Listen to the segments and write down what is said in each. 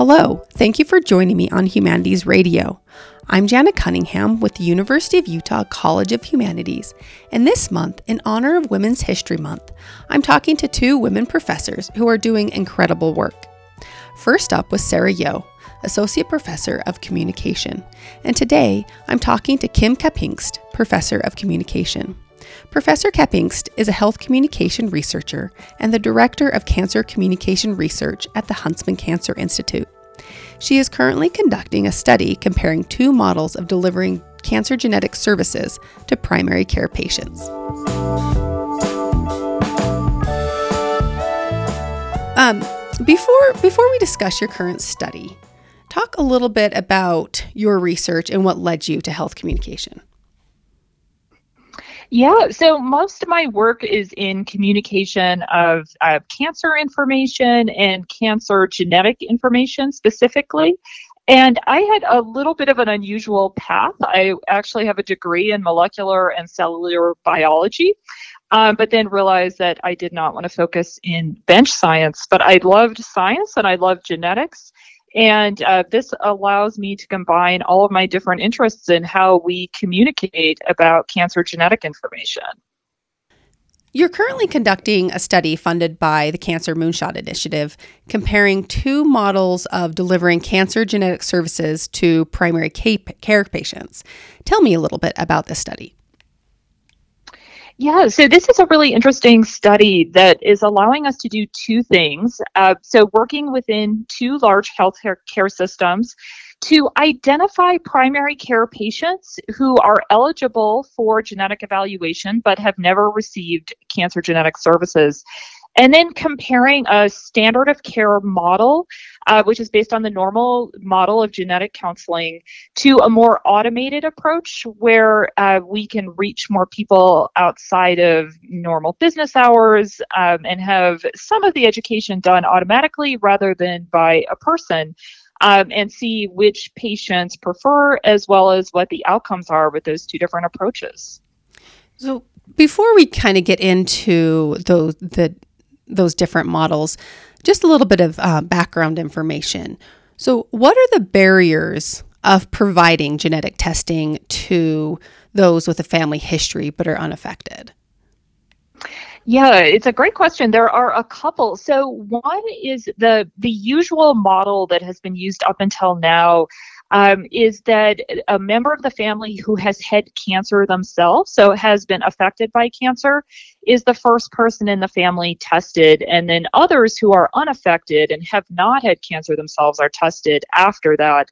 Hello, thank you for joining me on Humanities Radio. I'm Janet Cunningham with the University of Utah College of Humanities, and this month, in honor of Women's History Month, I'm talking to two women professors who are doing incredible work. First up was Sarah Yeoh, Associate Professor of Communication, and today I'm talking to Kim Kaphingst, Professor of Communication. Professor Kaphingst is a health communication researcher and the Director of Cancer Communication Research at the Huntsman Cancer Institute. She is currently conducting a study comparing two models of delivering cancer genetic services to primary care patients. Um, before before we discuss your current study, talk a little bit about your research and what led you to health communication. Yeah, so most of my work is in communication of uh, cancer information and cancer genetic information specifically. And I had a little bit of an unusual path. I actually have a degree in molecular and cellular biology, um, but then realized that I did not want to focus in bench science. But I loved science and I loved genetics. And uh, this allows me to combine all of my different interests in how we communicate about cancer genetic information. You're currently conducting a study funded by the Cancer Moonshot Initiative comparing two models of delivering cancer genetic services to primary care patients. Tell me a little bit about this study. Yeah, so this is a really interesting study that is allowing us to do two things. Uh, so, working within two large healthcare care systems to identify primary care patients who are eligible for genetic evaluation but have never received cancer genetic services and then comparing a standard of care model, uh, which is based on the normal model of genetic counseling, to a more automated approach where uh, we can reach more people outside of normal business hours um, and have some of the education done automatically rather than by a person. Um, and see which patients prefer as well as what the outcomes are with those two different approaches. So before we kind of get into those the those different models, just a little bit of uh, background information. So, what are the barriers of providing genetic testing to those with a family history but are unaffected? Yeah, it's a great question. There are a couple. So one is the the usual model that has been used up until now um, is that a member of the family who has had cancer themselves, so has been affected by cancer, is the first person in the family tested, and then others who are unaffected and have not had cancer themselves are tested after that.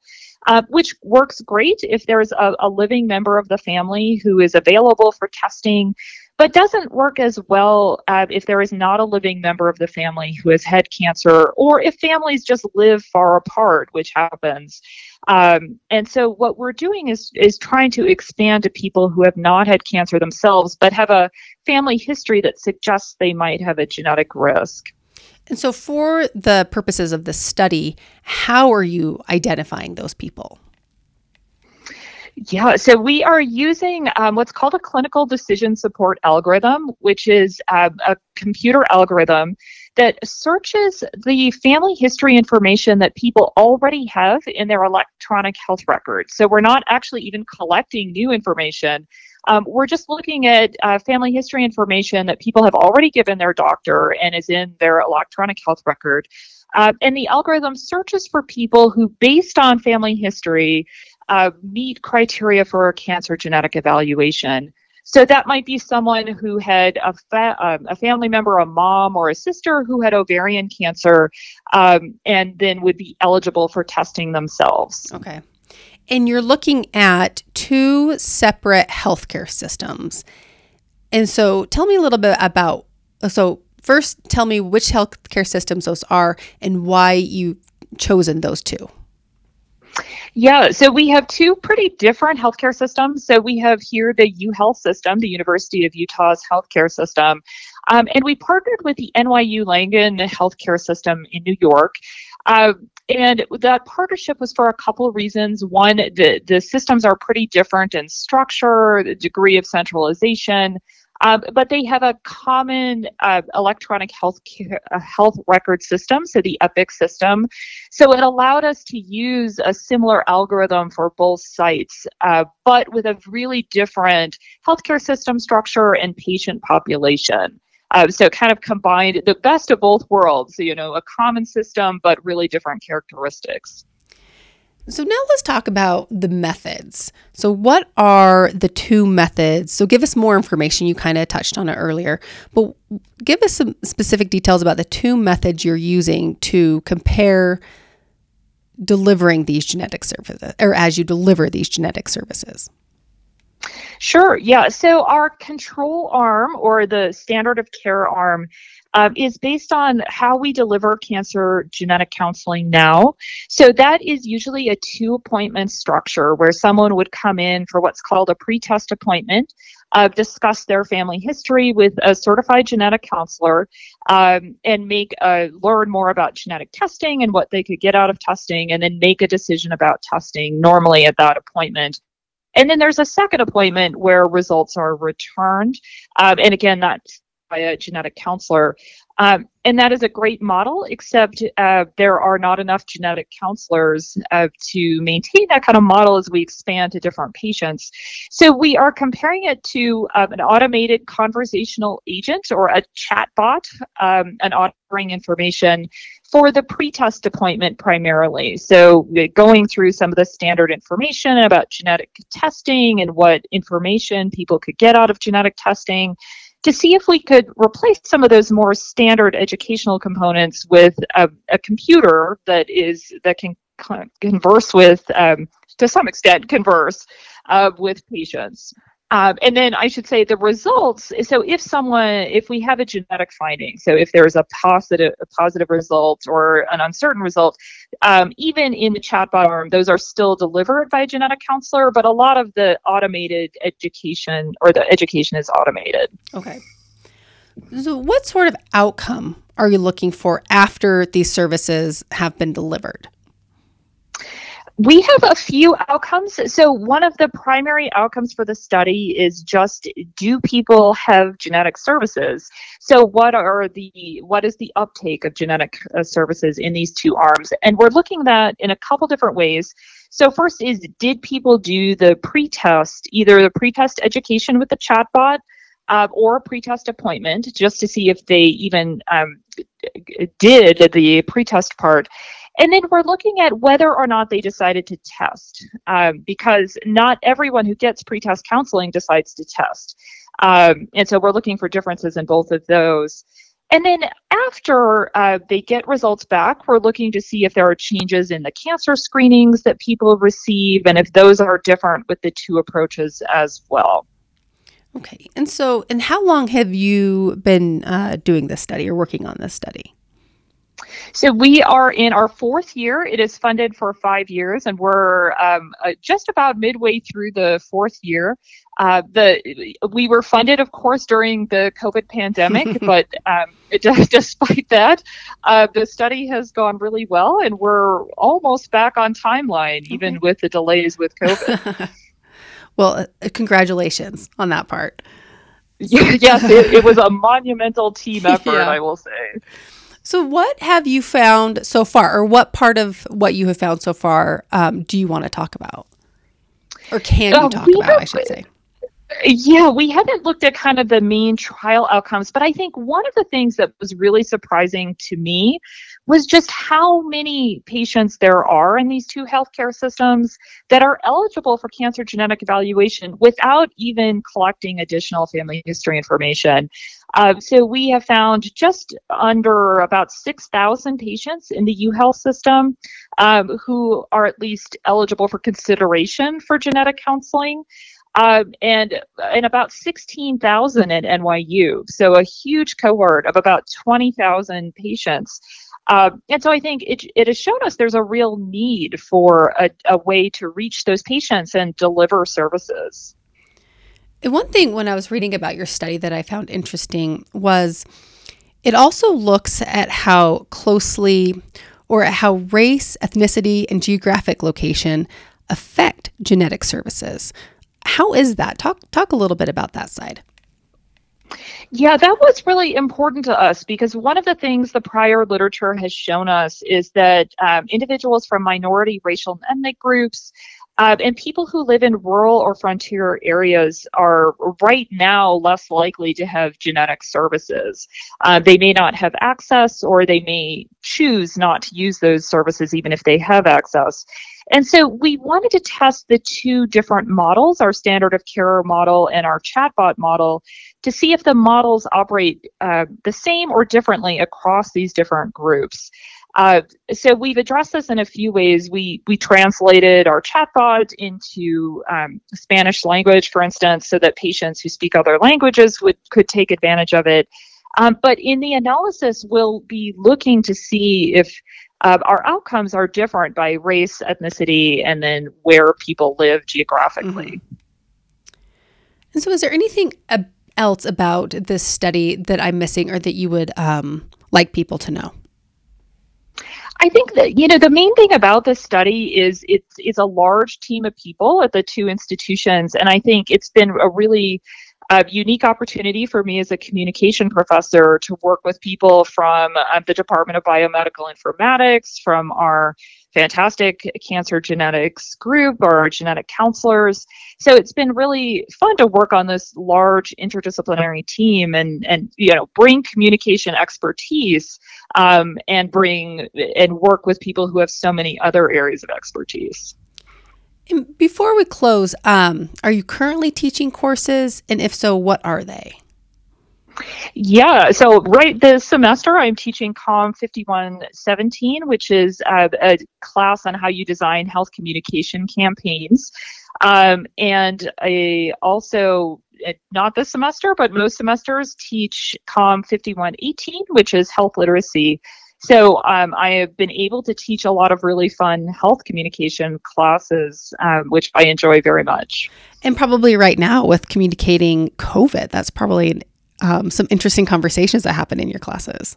Uh, which works great if there's a, a living member of the family who is available for testing but doesn't work as well uh, if there is not a living member of the family who has had cancer or if families just live far apart, which happens. Um, and so what we're doing is is trying to expand to people who have not had cancer themselves but have a family history that suggests they might have a genetic risk. And so for the purposes of the study, how are you identifying those people? Yeah, so we are using um, what's called a clinical decision support algorithm, which is uh, a computer algorithm that searches the family history information that people already have in their electronic health record. So we're not actually even collecting new information. Um, we're just looking at uh, family history information that people have already given their doctor and is in their electronic health record. Uh, and the algorithm searches for people who, based on family history, uh, meet criteria for a cancer genetic evaluation. So that might be someone who had a, fa- um, a family member, a mom or a sister who had ovarian cancer, um, and then would be eligible for testing themselves. Okay. And you're looking at two separate healthcare systems. And so tell me a little bit about so first tell me which healthcare systems those are and why you've chosen those two. Yeah, so we have two pretty different healthcare systems. So we have here the U Health system, the University of Utah's healthcare system, um, and we partnered with the NYU Langone healthcare system in New York. Uh, and that partnership was for a couple of reasons. One, the, the systems are pretty different in structure, the degree of centralization. Um, but they have a common uh, electronic health care, uh, health record system, so the EPIC system. So it allowed us to use a similar algorithm for both sites, uh, but with a really different healthcare system structure and patient population. Uh, so kind of combined the best of both worlds, you know, a common system, but really different characteristics. So now let's talk about the methods. So what are the two methods? So give us more information. You kind of touched on it earlier, but give us some specific details about the two methods you're using to compare delivering these genetic services or as you deliver these genetic services. Sure. Yeah. So our control arm or the standard of care arm um, is based on how we deliver cancer genetic counseling now. So that is usually a two appointment structure where someone would come in for what's called a pre-test appointment. Uh, discuss their family history with a certified genetic counselor um, and make uh, learn more about genetic testing and what they could get out of testing and then make a decision about testing normally at that appointment and then there's a second appointment where results are returned. Um, and again, that's by a genetic counselor. Um, and that is a great model, except uh, there are not enough genetic counselors uh, to maintain that kind of model as we expand to different patients. So we are comparing it to um, an automated conversational agent or a chatbot, um, an offering information for the pre-test appointment primarily. So going through some of the standard information about genetic testing and what information people could get out of genetic testing to see if we could replace some of those more standard educational components with a, a computer that is that can converse with um, to some extent converse uh, with patients um, and then I should say the results. So if someone, if we have a genetic finding, so if there's a positive, a positive result or an uncertain result, um, even in the chatbot arm, those are still delivered by a genetic counselor. But a lot of the automated education or the education is automated. Okay. So what sort of outcome are you looking for after these services have been delivered? We have a few outcomes. So, one of the primary outcomes for the study is just do people have genetic services? So, what are the what is the uptake of genetic uh, services in these two arms? And we're looking at that in a couple different ways. So, first is did people do the pre-test, either the pre-test education with the chatbot uh, or a pre-test appointment, just to see if they even um, did the pre-test part? And then we're looking at whether or not they decided to test, um, because not everyone who gets pretest counseling decides to test. Um, and so we're looking for differences in both of those. And then after uh, they get results back, we're looking to see if there are changes in the cancer screenings that people receive and if those are different with the two approaches as well. Okay. And so, and how long have you been uh, doing this study or working on this study? So we are in our fourth year. It is funded for five years, and we're um, uh, just about midway through the fourth year. Uh, the we were funded, of course, during the COVID pandemic, but um, it, despite that, uh, the study has gone really well, and we're almost back on timeline, okay. even with the delays with COVID. well, uh, congratulations on that part. yes, it, it, was a monumental team effort, yeah. I will say. So, what have you found so far, or what part of what you have found so far um, do you want to talk about? Or can you uh, talk about, have, I should say? Yeah, we haven't looked at kind of the main trial outcomes, but I think one of the things that was really surprising to me was just how many patients there are in these two healthcare systems that are eligible for cancer genetic evaluation without even collecting additional family history information. Uh, so we have found just under about 6,000 patients in the UHealth system um, who are at least eligible for consideration for genetic counseling. Um, and and about 16,000 at NYU. So a huge cohort of about 20,000 patients. Um, and so I think it, it has shown us there's a real need for a, a way to reach those patients and deliver services. One thing when I was reading about your study that I found interesting was it also looks at how closely or at how race, ethnicity, and geographic location affect genetic services. How is that? Talk talk a little bit about that side. Yeah, that was really important to us because one of the things the prior literature has shown us is that um, individuals from minority racial and ethnic groups uh, and people who live in rural or frontier areas are right now less likely to have genetic services. Uh, they may not have access or they may choose not to use those services even if they have access. And so we wanted to test the two different models, our standard of care model and our chatbot model, to see if the models operate uh, the same or differently across these different groups. Uh, so we've addressed this in a few ways. We we translated our chatbot into um, Spanish language, for instance, so that patients who speak other languages would could take advantage of it. Um, but in the analysis, we'll be looking to see if uh, our outcomes are different by race, ethnicity, and then where people live geographically. Mm-hmm. And so, is there anything else about this study that I'm missing, or that you would um, like people to know? I think that you know the main thing about this study is it's it's a large team of people at the two institutions, and I think it's been a really uh, unique opportunity for me as a communication professor to work with people from uh, the Department of Biomedical Informatics, from our fantastic cancer genetics group or genetic counselors. So it's been really fun to work on this large interdisciplinary team and and you know bring communication expertise um, and bring and work with people who have so many other areas of expertise. And before we close, um, are you currently teaching courses? And if so, what are they? Yeah, so right this semester I'm teaching COM 5117, which is a, a class on how you design health communication campaigns. Um, and I also, eh, not this semester, but most semesters teach COM 5118, which is health literacy. So um, I have been able to teach a lot of really fun health communication classes, um, which I enjoy very much. And probably right now with communicating COVID, that's probably um, some interesting conversations that happen in your classes.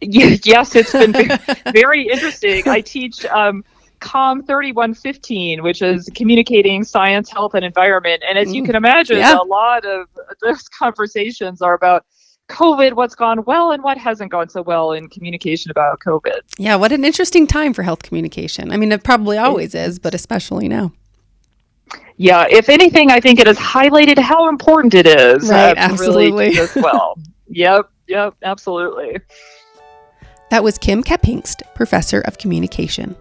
Yes, it's been very interesting. I teach um, COM 3115, which is communicating science, health, and environment. And as you mm. can imagine, yeah. a lot of those conversations are about COVID, what's gone well and what hasn't gone so well in communication about COVID. Yeah, what an interesting time for health communication. I mean, it probably always is, but especially now. Yeah, if anything, I think it has highlighted how important it is. Right, absolutely. As well. yep, yep, absolutely. That was Kim Kaphingst, Professor of Communication.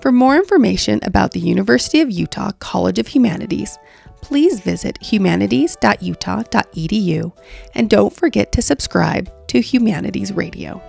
For more information about the University of Utah College of Humanities, please visit humanities.utah.edu and don't forget to subscribe to Humanities Radio.